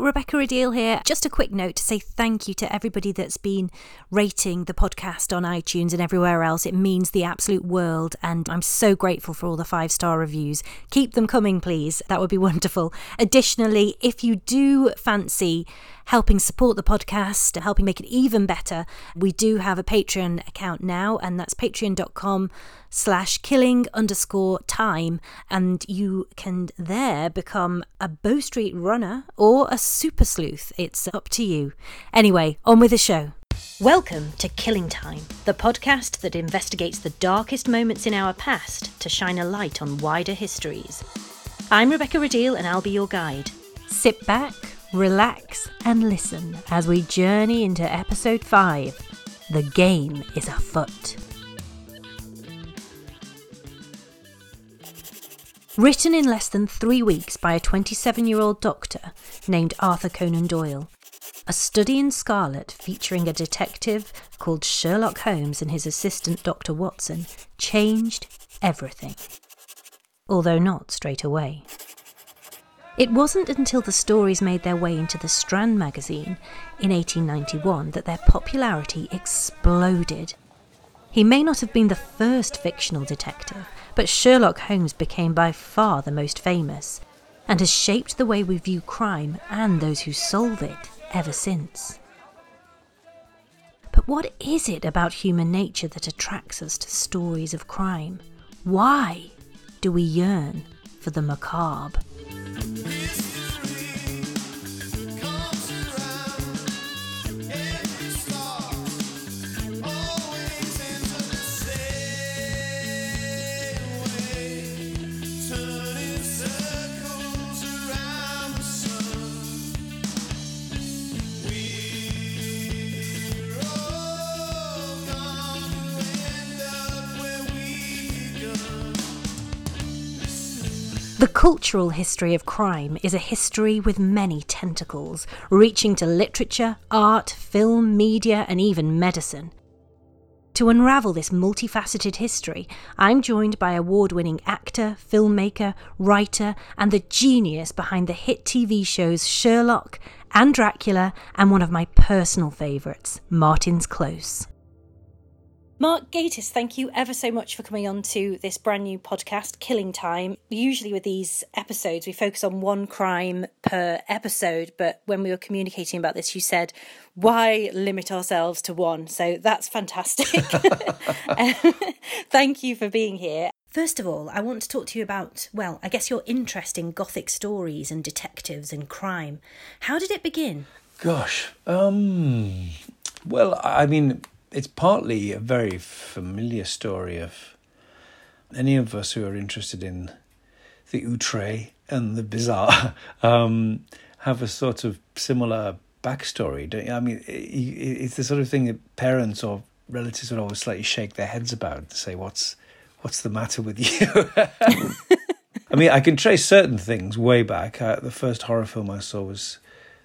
Rebecca Rideal here. Just a quick note to say thank you to everybody that's been rating the podcast on iTunes and everywhere else. It means the absolute world, and I'm so grateful for all the five star reviews. Keep them coming, please. That would be wonderful. Additionally, if you do fancy helping support the podcast, helping make it even better, we do have a Patreon account now, and that's patreon.com slash killing underscore time. And you can there become a Bow Street runner or a super sleuth. It's up to you. Anyway, on with the show. Welcome to Killing Time, the podcast that investigates the darkest moments in our past to shine a light on wider histories. I'm Rebecca Rideal and I'll be your guide. Sit back, relax, and listen as we journey into episode 5 The Game is Afoot. Written in less than three weeks by a 27 year old doctor named Arthur Conan Doyle. A study in Scarlet featuring a detective called Sherlock Holmes and his assistant Dr. Watson changed everything. Although not straight away. It wasn't until the stories made their way into the Strand magazine in 1891 that their popularity exploded. He may not have been the first fictional detective, but Sherlock Holmes became by far the most famous, and has shaped the way we view crime and those who solve it ever since. But what is it about human nature that attracts us to stories of crime? Why do we yearn for the macabre? The cultural history of crime is a history with many tentacles, reaching to literature, art, film, media, and even medicine. To unravel this multifaceted history, I'm joined by award winning actor, filmmaker, writer, and the genius behind the hit TV shows Sherlock and Dracula, and one of my personal favourites, Martin's Close. Mark Gatiss, thank you ever so much for coming on to this brand new podcast, Killing Time. Usually, with these episodes, we focus on one crime per episode, but when we were communicating about this, you said, why limit ourselves to one? So that's fantastic. thank you for being here. First of all, I want to talk to you about, well, I guess your interest in gothic stories and detectives and crime. How did it begin? Gosh, um, well, I mean, it's partly a very familiar story of any of us who are interested in the outre and the bizarre um, have a sort of similar backstory. Don't you? I mean, it's the sort of thing that parents or relatives would always slightly shake their heads about to say, "What's what's the matter with you?" I mean, I can trace certain things way back. Uh, the first horror film I saw was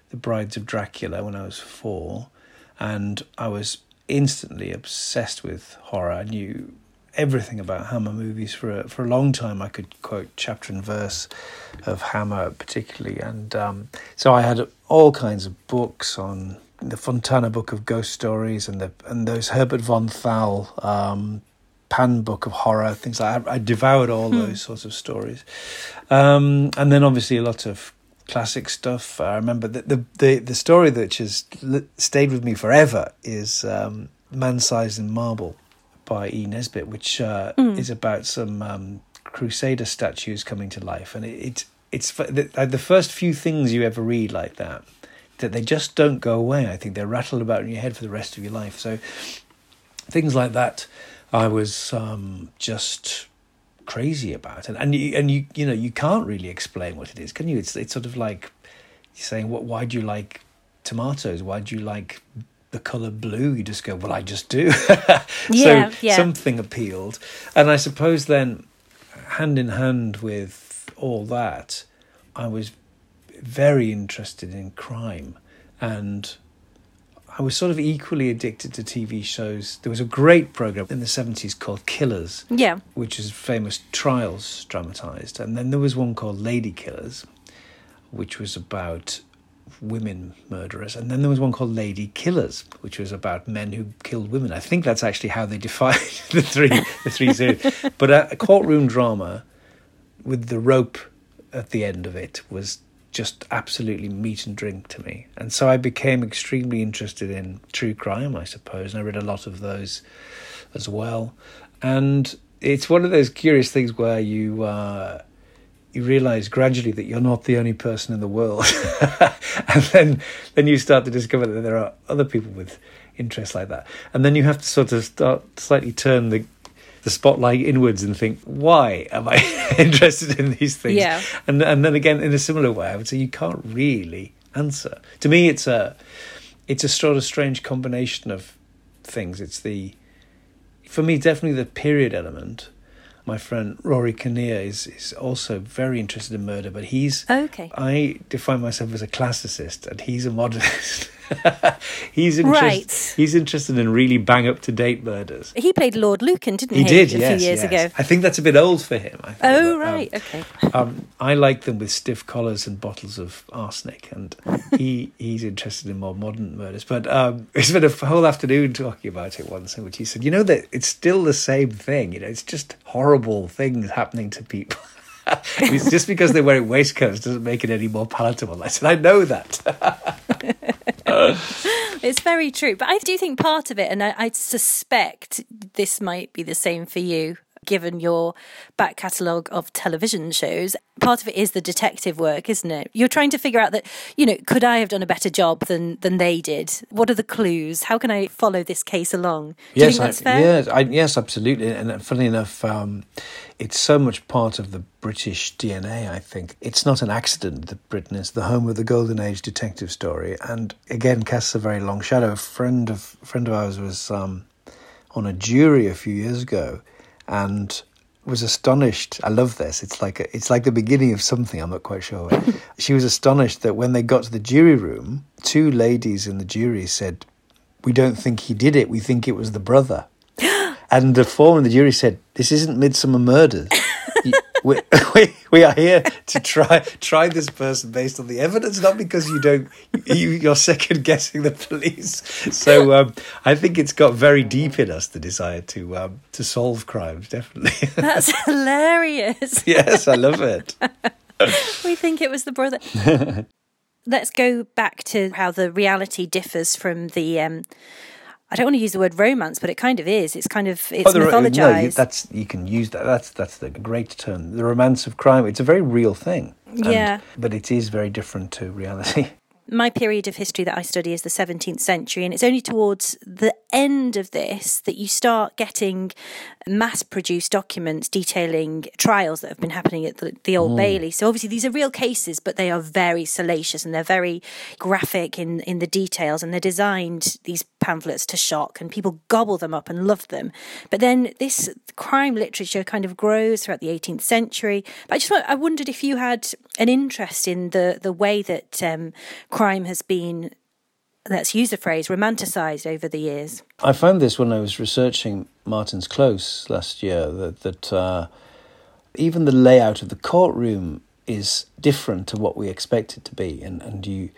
The Brides of Dracula when I was four, and I was instantly obsessed with horror. I knew everything about Hammer movies for a, for a long time. I could quote chapter and verse of Hammer, particularly, and um, so I had all kinds of books on the Fontana Book of Ghost Stories and the and those Herbert van Thal um, Pan Book of Horror things like that. I devoured all hmm. those sorts of stories, um, and then obviously a lot of classic stuff. I remember the the the, the story that has stayed with me forever is um, Man Sized in Marble by E. Nesbit, which uh, mm. is about some um, Crusader statues coming to life, and it, it it's the, the first few things you ever read like that that they just don't go away. I think they're rattled about in your head for the rest of your life. So things like that, I was um, just crazy about, and and you, and you you know you can't really explain what it is, can you? It's it's sort of like saying, what? Why do you like tomatoes? Why do you like the color blue? You just go, well, I just do. yeah, so yeah. something appealed, and I suppose then, hand in hand with all that, I was very interested in crime and I was sort of equally addicted to TV shows. There was a great program in the 70s called Killers. Yeah. Which is famous trials dramatized. And then there was one called Lady Killers, which was about women murderers, and then there was one called Lady Killers, which was about men who killed women. I think that's actually how they defined the three the three series. But a, a courtroom drama with the rope at the end of it was just absolutely meat and drink to me. And so I became extremely interested in true crime, I suppose, and I read a lot of those as well. And it's one of those curious things where you uh, you realize gradually that you're not the only person in the world, and then then you start to discover that there are other people with interests like that, and then you have to sort of start slightly turn the the spotlight inwards and think, why am I interested in these things? Yeah. And and then again, in a similar way, I would say you can't really answer. To me, it's a it's a sort of strange combination of things. It's the for me definitely the period element. My friend Rory Kinnear is is also very interested in murder, but he's Okay. I define myself as a classicist, and he's a modernist. he's interested. Right. He's interested in really bang up to date murders. He played Lord Lucan, didn't he? He did, a yes, few years yes. ago. I think that's a bit old for him. I think, Oh um, right, okay. um, I like them with stiff collars and bottles of arsenic, and he he's interested in more modern murders. But um, we spent a whole afternoon talking about it once, in which he said, "You know that it's still the same thing. You know, it's just horrible things happening to people." it's just because they're wearing waistcoats doesn't make it any more palatable. I said, "I know that." It's very true. But I do think part of it, and I, I suspect this might be the same for you, given your back catalogue of television shows, part of it is the detective work, isn't it? You're trying to figure out that, you know, could I have done a better job than, than they did? What are the clues? How can I follow this case along? Do you think that's I, fair? yes, I, yes, absolutely. And funnily enough, um, it's so much part of the British DNA. I think it's not an accident that Britain is the home of the golden age detective story, and again casts a very long shadow. A friend of friend of ours was um, on a jury a few years ago, and was astonished. I love this. It's like a, it's like the beginning of something. I'm not quite sure. she was astonished that when they got to the jury room, two ladies in the jury said, "We don't think he did it. We think it was the brother." and the foreman of the jury said, "This isn't Midsomer Murders. We, we, we are here to try try this person based on the evidence, not because you don't you, you're second guessing the police." So um, I think it's got very deep in us the desire to um, to solve crimes. Definitely, That's hilarious. yes, I love it. we think it was the brother. Let's go back to how the reality differs from the. Um, I don't want to use the word romance, but it kind of is. It's kind of it's Oh, the mythologized. No, that's you can use that. That's that's the great term. The romance of crime. It's a very real thing. And- Yeah. but it is very different to reality. my period of history that I study is the 17th century, and it's only towards the end of this that you start getting mass produced documents detailing trials that have been happening at the, the Old mm. Bailey. So, obviously, these are real cases, but they are very salacious and they're very graphic in, in the details, and they're designed, these pamphlets, to shock, and people gobble them up and love them. But then this crime literature kind of grows throughout the 18th century. But I just I wondered if you had an interest in the, the way that um, crime has been, let's use the phrase, romanticized over the years. I found this when I was researching Martin's Close last year that that uh, even the layout of the courtroom is different to what we expect it to be, and and you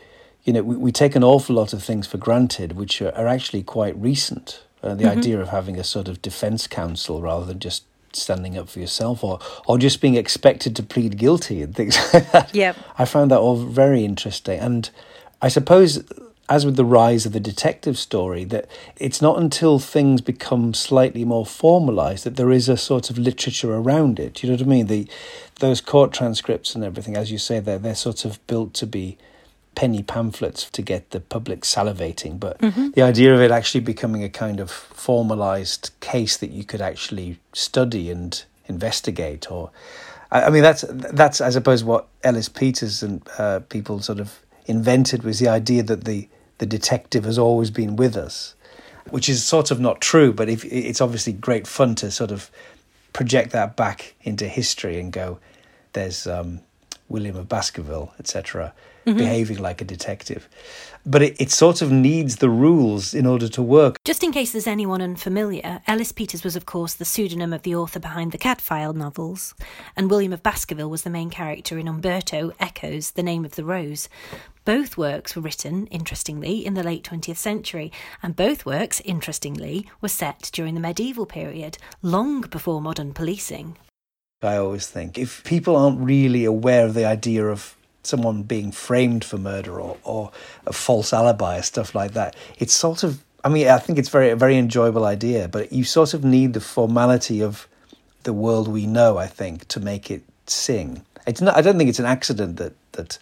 you know we, we take an awful lot of things for granted, which are, are actually quite recent. Uh, the idea of having a sort of defence counsel rather than just standing up for yourself or or just being expected to plead guilty and things like that. Yep. I found that all very interesting. And I suppose, as with the rise of the detective story, that it's not until things become slightly more formalized that there is a sort of literature around it. You know what I mean? The those court transcripts and everything, as you say, they're they're sort of built to be penny pamphlets to get the public salivating. But the idea of it actually becoming a kind of formalized case that you could actually study and investigate, or I, I mean, that's that's I suppose what Ellis Peters and uh, people sort of invented was the idea that the the detective has always been with us, which is sort of not true. But if it's obviously great fun to sort of project that back into history and go, there's um, William of Baskerville, etc., Mm-hmm. behaving like a detective. But it, it sort of needs the rules in order to work. Just in case there's anyone unfamiliar, Ellis Peters was, of course, the pseudonym of the author behind the Cadfael novels, and William of Baskerville was the main character in Umberto Eco's, The Name of the Rose. Both works were written, interestingly, in the late 20th century, and both works, interestingly, were set during the medieval period, long before modern policing. I always think if people aren't really aware of the idea of someone being framed for murder or, or a false alibi or stuff like that, it's sort of I mean, I think it's very a very enjoyable idea, but you sort of need the formality of the world we know, I think, to make it sing. It's not. I don't think it's an accident that that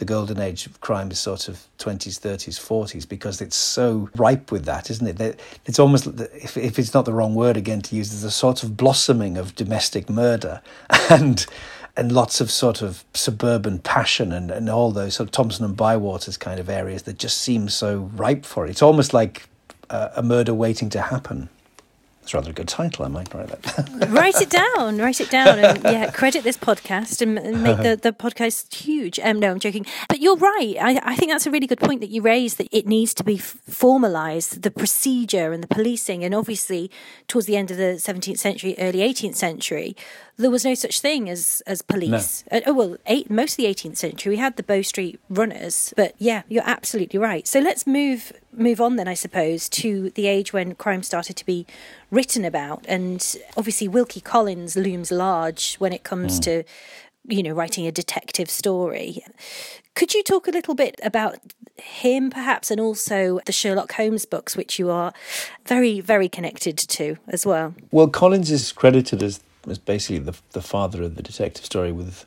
the golden age of crime is sort of 20s, 30s, 40s because it's so ripe with that, isn't it? It's almost, if, if it's not the wrong word again to use, there's a sort of blossoming of domestic murder and and lots of sort of suburban passion and, and all those sort of Thompson and Bywaters kind of areas that just seem so ripe for it. It's almost like a, a murder waiting to happen. It's rather a good title. I might write that. write it down. Write it down, and yeah, credit this podcast and, make the, the podcast huge. Um, no, I'm joking. But you're right. I, I think that's a really good point that you raised. That it needs to be formalised, the procedure and the policing. And obviously, towards the end of the 17th century, early 18th century, there was no such thing as as police. No. Uh, oh well, eight, most of the 18th century we had the Bow Street runners. But yeah, you're absolutely right. So let's move move on then, I suppose, to the age when crime started to be written about, and obviously Wilkie Collins looms large when it comes mm. to you know writing a detective story. Could you talk a little bit about him, perhaps, and also the Sherlock Holmes books, which you are very, very connected to as well? Well, Collins is credited as was basically the the father of the detective story with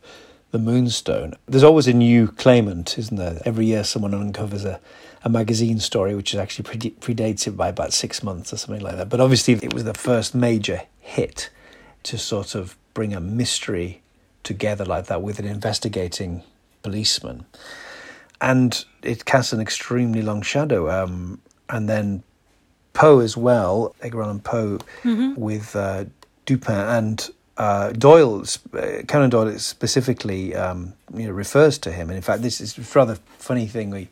the Moonstone. There's always a new claimant, isn't there? Every year, someone uncovers a, a magazine story which is actually pre- predates it by about six months or something like that. But obviously, it was the first major hit to sort of bring a mystery together like that with an investigating policeman, and it casts an extremely long shadow. Um, and then Poe as well, Edgar Allan Poe, mm-hmm. with uh, Dupin and uh, Doyle, uh, Conan Doyle specifically, um, you know, refers to him. And in fact, this is a rather funny thing. We,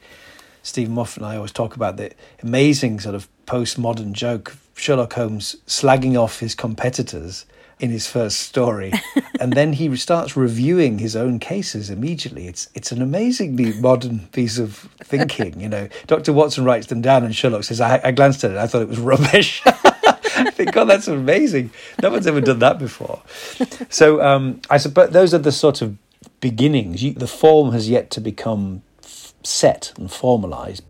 Steven Moffat and I always talk about the amazing sort of postmodern joke Sherlock Holmes slagging off his competitors in his first story, and then he starts reviewing his own cases immediately. It's it's an amazingly modern piece of thinking. You know, Doctor Watson writes them down, and Sherlock says, "I, I glanced at it. I thought it was rubbish." Think, God, that's amazing. No one's ever done that before. So um, I suppose those are the sort of beginnings. You, the form has yet to become set and formalised.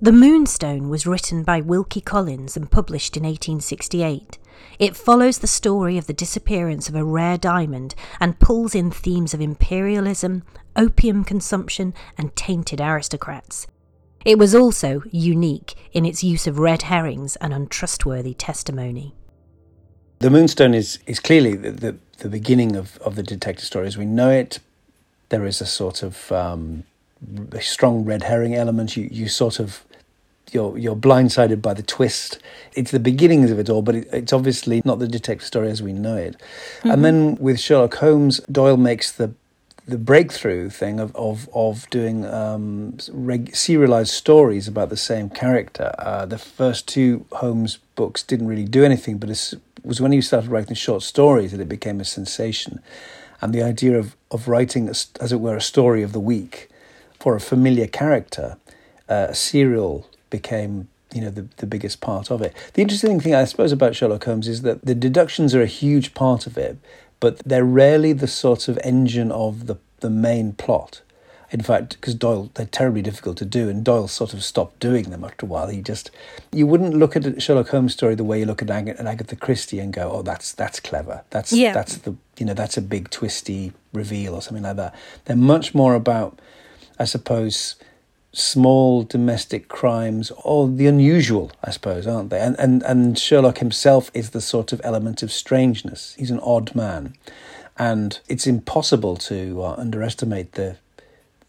The Moonstone was written by Wilkie Collins and published in 1868. It follows the story of the disappearance of a rare diamond and pulls in themes of imperialism, opium consumption, and tainted aristocrats. It was also unique in its use of red herrings and untrustworthy testimony. The Moonstone is, is clearly the, the, the beginning of, of the detective story as we know it. There is a sort of um, a strong red herring element. You, you sort of you're you're blindsided by the twist. It's the beginnings of it all, but it, it's obviously not the detective story as we know it. Mm-hmm. And then with Sherlock Holmes, Doyle makes the the breakthrough thing of of of doing um, reg- serialized stories about the same character. Uh, the first two Holmes books didn't really do anything, but it was when he started writing short stories that it became a sensation. And the idea of of writing, as it were, a story of the week for a familiar character, uh, a serial became you know the, the biggest part of it. The interesting thing I suppose about Sherlock Holmes is that the deductions are a huge part of it, but they're rarely the sort of engine of the, the main plot. In fact, because Doyle, they're terribly difficult to do, and Doyle sort of stopped doing them after a while. He just, you wouldn't look at a Sherlock Holmes story the way you look at an Agatha Christie and go, "Oh, that's that's clever. That's yeah. that's the you know that's a big twisty reveal or something like that." They're much more about, I suppose, small domestic crimes or the unusual, I suppose, aren't they? And, and, and Sherlock himself is the sort of element of strangeness. He's an odd man. And it's impossible to uh, underestimate the,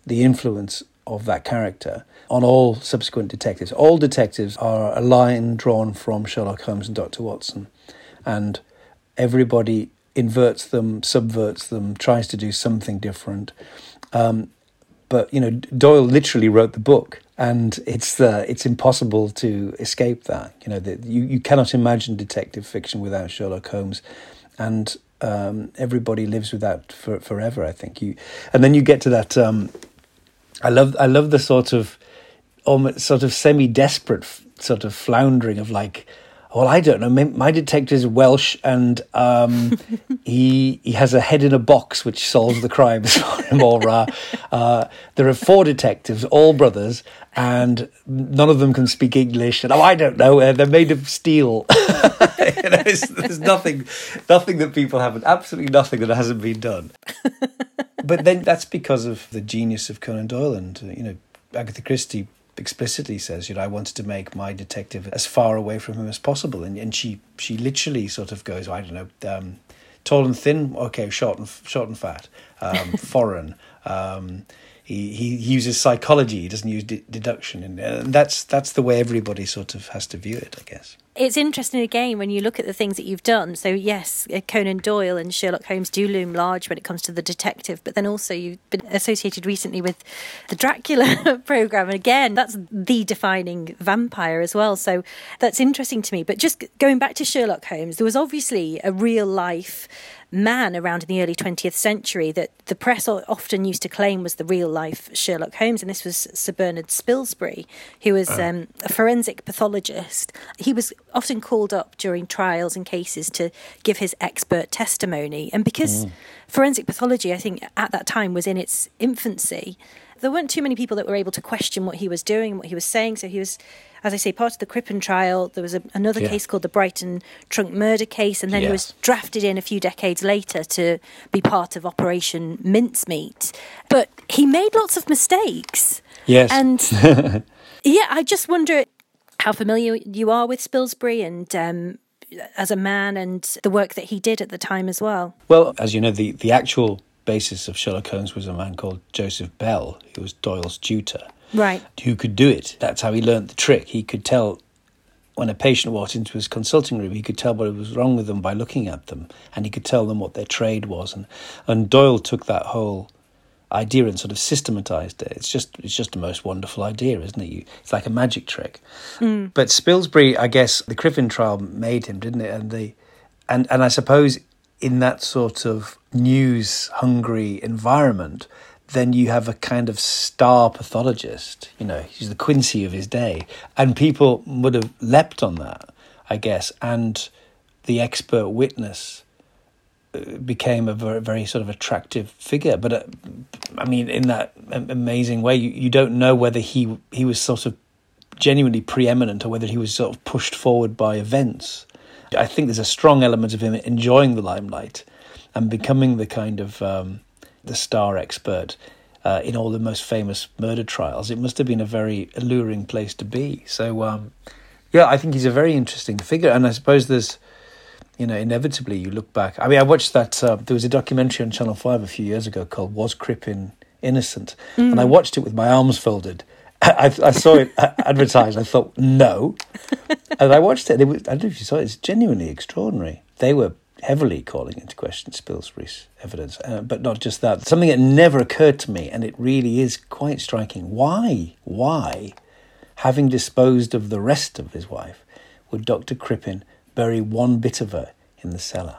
the influence of that character on all subsequent detectives. All detectives are a line drawn from Sherlock Holmes and Dr. Watson. And everybody inverts them, subverts them, tries to do something different. Um, but you know, Doyle literally wrote the book, and it's uh, it's impossible to escape that. You know, that you you cannot imagine detective fiction without Sherlock Holmes, and um, everybody lives with that for, forever. I think you, and then you get to that. Um, I love I love the sort of almost sort of semi desperate sort of floundering of like well, I don't know. My detective is Welsh, and um, he he has a head in a box which solves the crimes for him. Or uh, uh, there are four detectives, all brothers, and none of them can speak English. And oh, I don't know. Uh, they're made of steel. you know, there's nothing, nothing that people haven't. Absolutely nothing that hasn't been done. but then that's because of the genius of Conan Doyle and uh, you know Agatha Christie explicitly says, you know, I wanted to make my detective as far away from him as possible, and and she she literally sort of goes, I don't know, um, tall and thin, okay, short and short and fat, um, foreign. Um, he, he uses psychology. He doesn't use de- deduction, and, that's that's the way everybody sort of has to view it, I guess. It's interesting again when you look at the things that you've done. So, yes, uh, Conan Doyle and Sherlock Holmes do loom large when it comes to the detective, but then also you've been associated recently with the Dracula program. And again, that's the defining vampire as well. So, that's interesting to me. But just going back to Sherlock Holmes, there was obviously a real life man around in the early 20th century that the press often used to claim was the real life Sherlock Holmes. And this was Sir Bernard Spilsbury, who was oh. um, a forensic pathologist. He was often called up during trials and cases to give his expert testimony. And because mm. forensic pathology, I think, at that time was in its infancy, there weren't too many people that were able to question what he was doing and what he was saying. So he was as I say, part of the Crippen trial. There was a, another yeah. case called the Brighton trunk murder case, and then yes. he was drafted in a few decades later to be part of Operation Mincemeat. But he made lots of mistakes. Yes. And yeah, I just wonder how familiar you are with Spilsbury and um, as a man and the work that he did at the time as well. Well, as you know, the, the actual basis of Sherlock Holmes was a man called Joseph Bell, who was Doyle's tutor right. who could do it. That's how he learnt the trick. He could tell when a patient walked into his consulting room, he could tell what was wrong with them by looking at them, and he could tell them what their trade was. And and Doyle took that whole idea and sort of systematized it. It's just it's just the most wonderful idea, isn't it? You, it's like a magic trick. Mm. But Spilsbury, I guess, the Crippen trial made him, didn't it? And the and and I suppose in that sort of news hungry environment, then you have a kind of star pathologist. You know, he's the Quincy of his day, and people would have leapt on that, I guess. And the expert witness uh, became a very, very sort of attractive figure. But uh, I mean, in that amazing way, you, you don't know whether he he was sort of genuinely preeminent or whether he was sort of pushed forward by events. I think there's a strong element of him enjoying the limelight and becoming the kind of um, the star expert uh, in all the most famous murder trials. It must have been a very alluring place to be. So, um, yeah, I think he's a very interesting figure, and I suppose there's, you know, inevitably you look back. I mean, I watched that. Uh, there was a documentary on Channel Five a few years ago called "Was Crippen Innocent?" Mm. and I watched it with my arms folded. I, I saw it advertised. I thought no, and I watched it. it was, I don't know if you saw it. It's genuinely extraordinary. They were heavily calling into question Spilsbury's evidence. Uh, but not just that, something that never occurred to me, and it really is quite striking. Why, why, having disposed of the rest of his wife, would Dr. Crippen bury one bit of her in the cellar?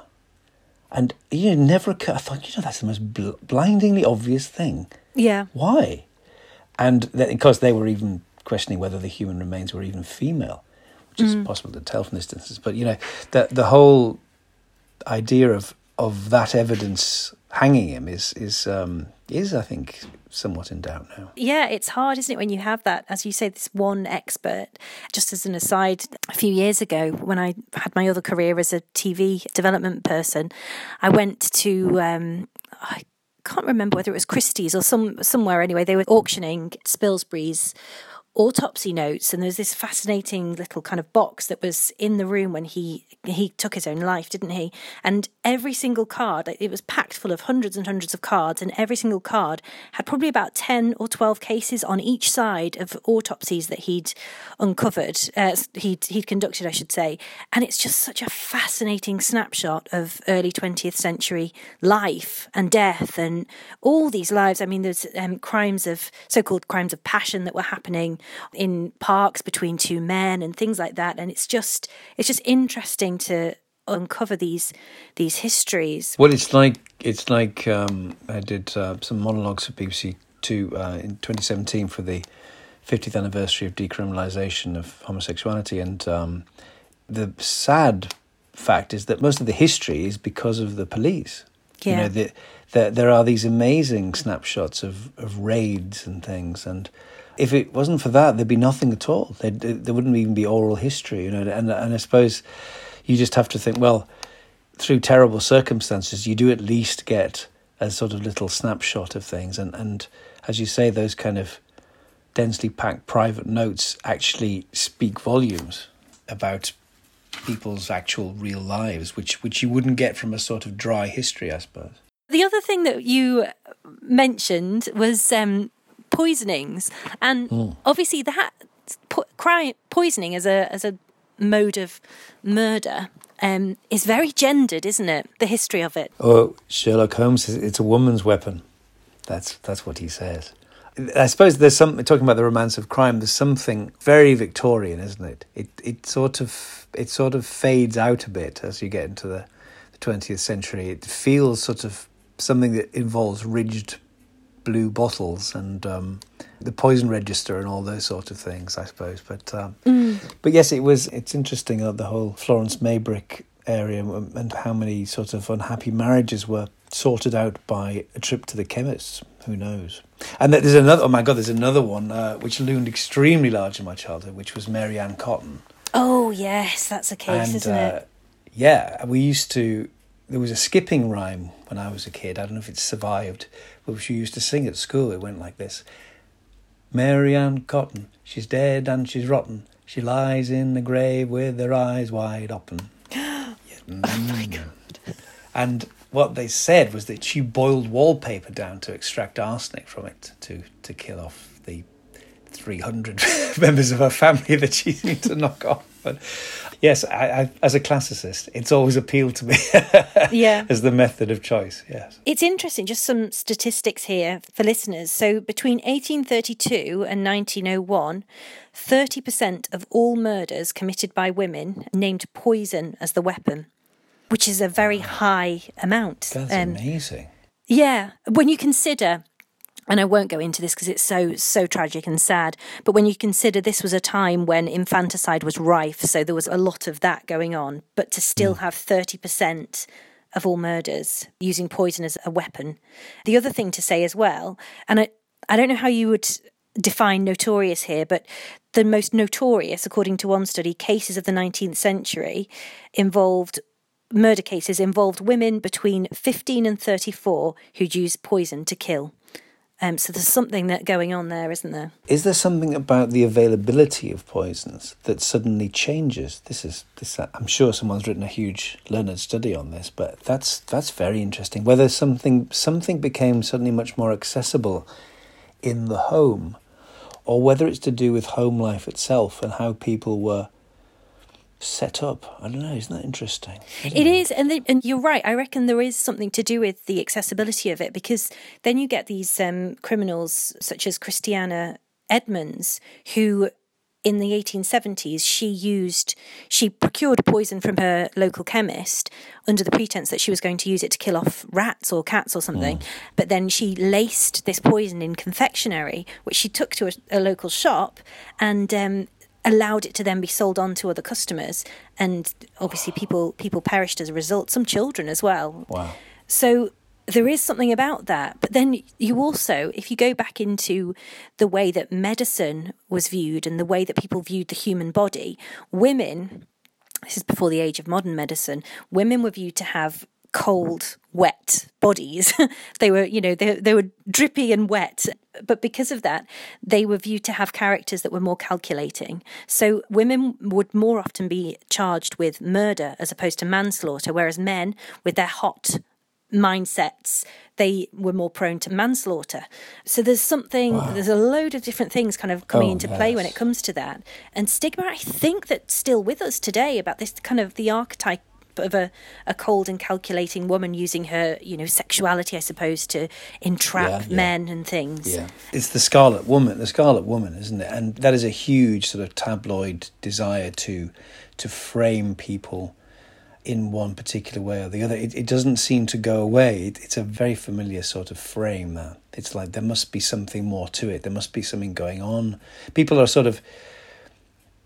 And you know, never occurred. I thought, you know, that's the most bl- blindingly obvious thing. Yeah. Why? And because they were even questioning whether the human remains were even female, which is mm. possible to tell from distances. But you know, the the whole idea of of that evidence hanging him is is um, is I think somewhat in doubt now. Yeah, it's hard, isn't it, when you have that, as you say, this one expert. Just as an aside, a few years ago, when I had my other career as a TV development person, I went to um, I can't remember whether it was Christie's or some somewhere anyway. They were auctioning Spilsbury's autopsy notes and there's this fascinating little kind of box that was in the room when he he took his own life didn't he? And every single card it was packed full of hundreds and hundreds of cards and every single card had probably about 10 or 12 cases on each side of autopsies that he'd uncovered uh, he'd he'd conducted I should say. And it's just such a fascinating snapshot of early 20th century life and death and all these lives. I mean there's um, crimes of so-called crimes of passion that were happening in parks between two men and things like that. And it's just it's just interesting to uncover these these histories. Well, it's like it's like um, I did uh, some monologues for BBC Two uh, in 2017 for the 50th anniversary of decriminalisation of homosexuality, and um, the sad fact is that most of the history is because of the police. Yeah. You know, the, the, there are these amazing snapshots of, of raids and things, and if it wasn't for that, there'd be nothing at all. There'd, there wouldn't even be oral history, you know. And and I suppose you just have to think, well, through terrible circumstances, you do at least get a sort of little snapshot of things, and and as you say, those kind of densely packed private notes actually speak volumes about people's actual real lives, which which you wouldn't get from a sort of dry history, I suppose. The other thing that you mentioned was um, poisonings, and Mm. obviously that po- crime, poisoning as a as a mode of murder um, is very gendered, isn't it? The history of it. Oh, Sherlock Holmes, says it's a woman's weapon. That's that's what he says. I suppose there's some talking about the romance of crime. There's something very Victorian, isn't it? It it sort of it sort of fades out a bit as you get into the twentieth century. It feels sort of something that involves ridged blue bottles and um, the poison register and all those sort of things. I suppose, but um, but yes, it was. It's interesting uh, the whole Florence Maybrick area and how many sort of unhappy marriages were sorted out by a trip to the chemist. Who knows? And there's another. Oh my God! There's another one uh, which loomed extremely large in my childhood, which was Mary Ann Cotton. Oh yes, that's a case, and isn't uh, it? yeah, we used to. There was a skipping rhyme when I was a kid. I don't know if it's survived, but she used to sing at school. It went like this: Mary Ann Cotton, she's dead and she's rotten. She lies in the grave with her eyes wide open. oh my mm. god! And what they said was that she boiled wallpaper down to extract arsenic from it to to kill off the 300 members of her family that she needed to knock off. But yes, I, I, as a classicist, it's always appealed to me Yeah. as the method of choice. Yes. It's interesting, just some statistics here for listeners. So, between 1832 and 1901, 30% of all murders committed by women named poison as the weapon, which is a very high amount. That's Um, amazing. yeah, when you consider, and I won't go into this because it's so so tragic and sad, but when you consider this was a time when infanticide was rife, so there was a lot of that going on, but to still mm. have thirty percent of all murders using poison as a weapon. The other thing to say as well, and I I don't know how you would define notorious here, but the most notorious, according to one study, cases of the 19th century involved murder cases involved women between 15 and 34 who'd used poison to kill. Um, so there's something that going on there, isn't there? Is there something about the availability of poisons that suddenly changes? This is this. I'm sure someone's written a huge learned study on this, but that's that's very interesting. Whether something something became suddenly much more accessible in the home, or whether it's to do with home life itself and how people were set up. I don't know. Isn't that interesting? Isn't It is, and and you're right. I reckon there is something to do with the accessibility of it because then you get these um, criminals such as Christiana Edmonds who. In the 1870s, she used, she procured poison from her local chemist under the pretense that she was going to use it to kill off rats or cats or something. But then she laced this poison in confectionery, which she took to a, a local shop and um, allowed it to then be sold on to other customers. And obviously, people people perished as a result. Some children as well. Wow. So there is something about that. But then you also, if you go back into the way that medicine was viewed and the way that people viewed the human body, women, this is before the age of modern medicine, women were viewed to have cold, wet bodies. they were, you know, they, they were drippy and wet. But because of that, they were viewed to have characters that were more calculating. So women would more often be charged with murder as opposed to manslaughter, whereas men, with their hot mindsets, they were more prone to manslaughter. So there's something, there's a load of different things kind of coming Oh, into play when it comes to that. And stigma, I think that's still with us today about this kind of the archetype of a, a cold and calculating woman using her, you know, sexuality, I suppose, to entrap Yeah, yeah. men and things. Yeah, it's the Scarlet Woman, the Scarlet Woman, isn't it? And that is a huge sort of tabloid desire to to frame people in one particular way or the other. It, it doesn't seem to go away. It, it's a very familiar sort of frame. That it's like there must be something more to it. There must be something going on. People are sort of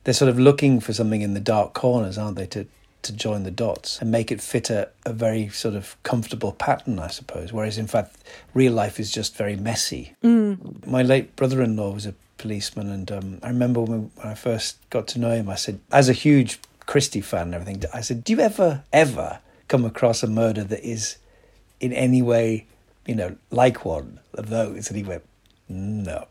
they're sort of looking for something in the dark corners, aren't they? To to join the dots and make it fit a, a very sort of comfortable pattern, I suppose. Whereas in fact, real life is just very messy. Mm. My late brother in law was a policeman, and um, I remember when, when I first got to know him, I said, as a huge Christie fan and everything, I said, Do you ever, ever come across a murder that is in any way, you know, like one of those? And he went, No.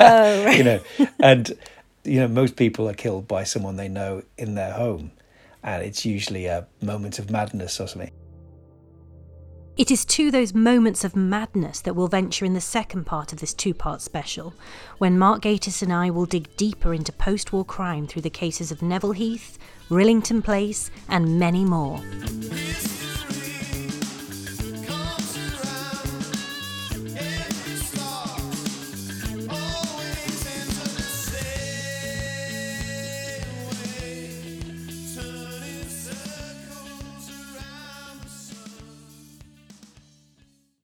Oh, you know, and, you know, most people are killed by someone they know in their home and it's usually a moment of madness or something. It is to those moments of madness that we'll venture in the second part of this two part special, when Mark Gatiss and I will dig deeper into post war crime through the cases of Neville Heath, Rillington Place, and many more.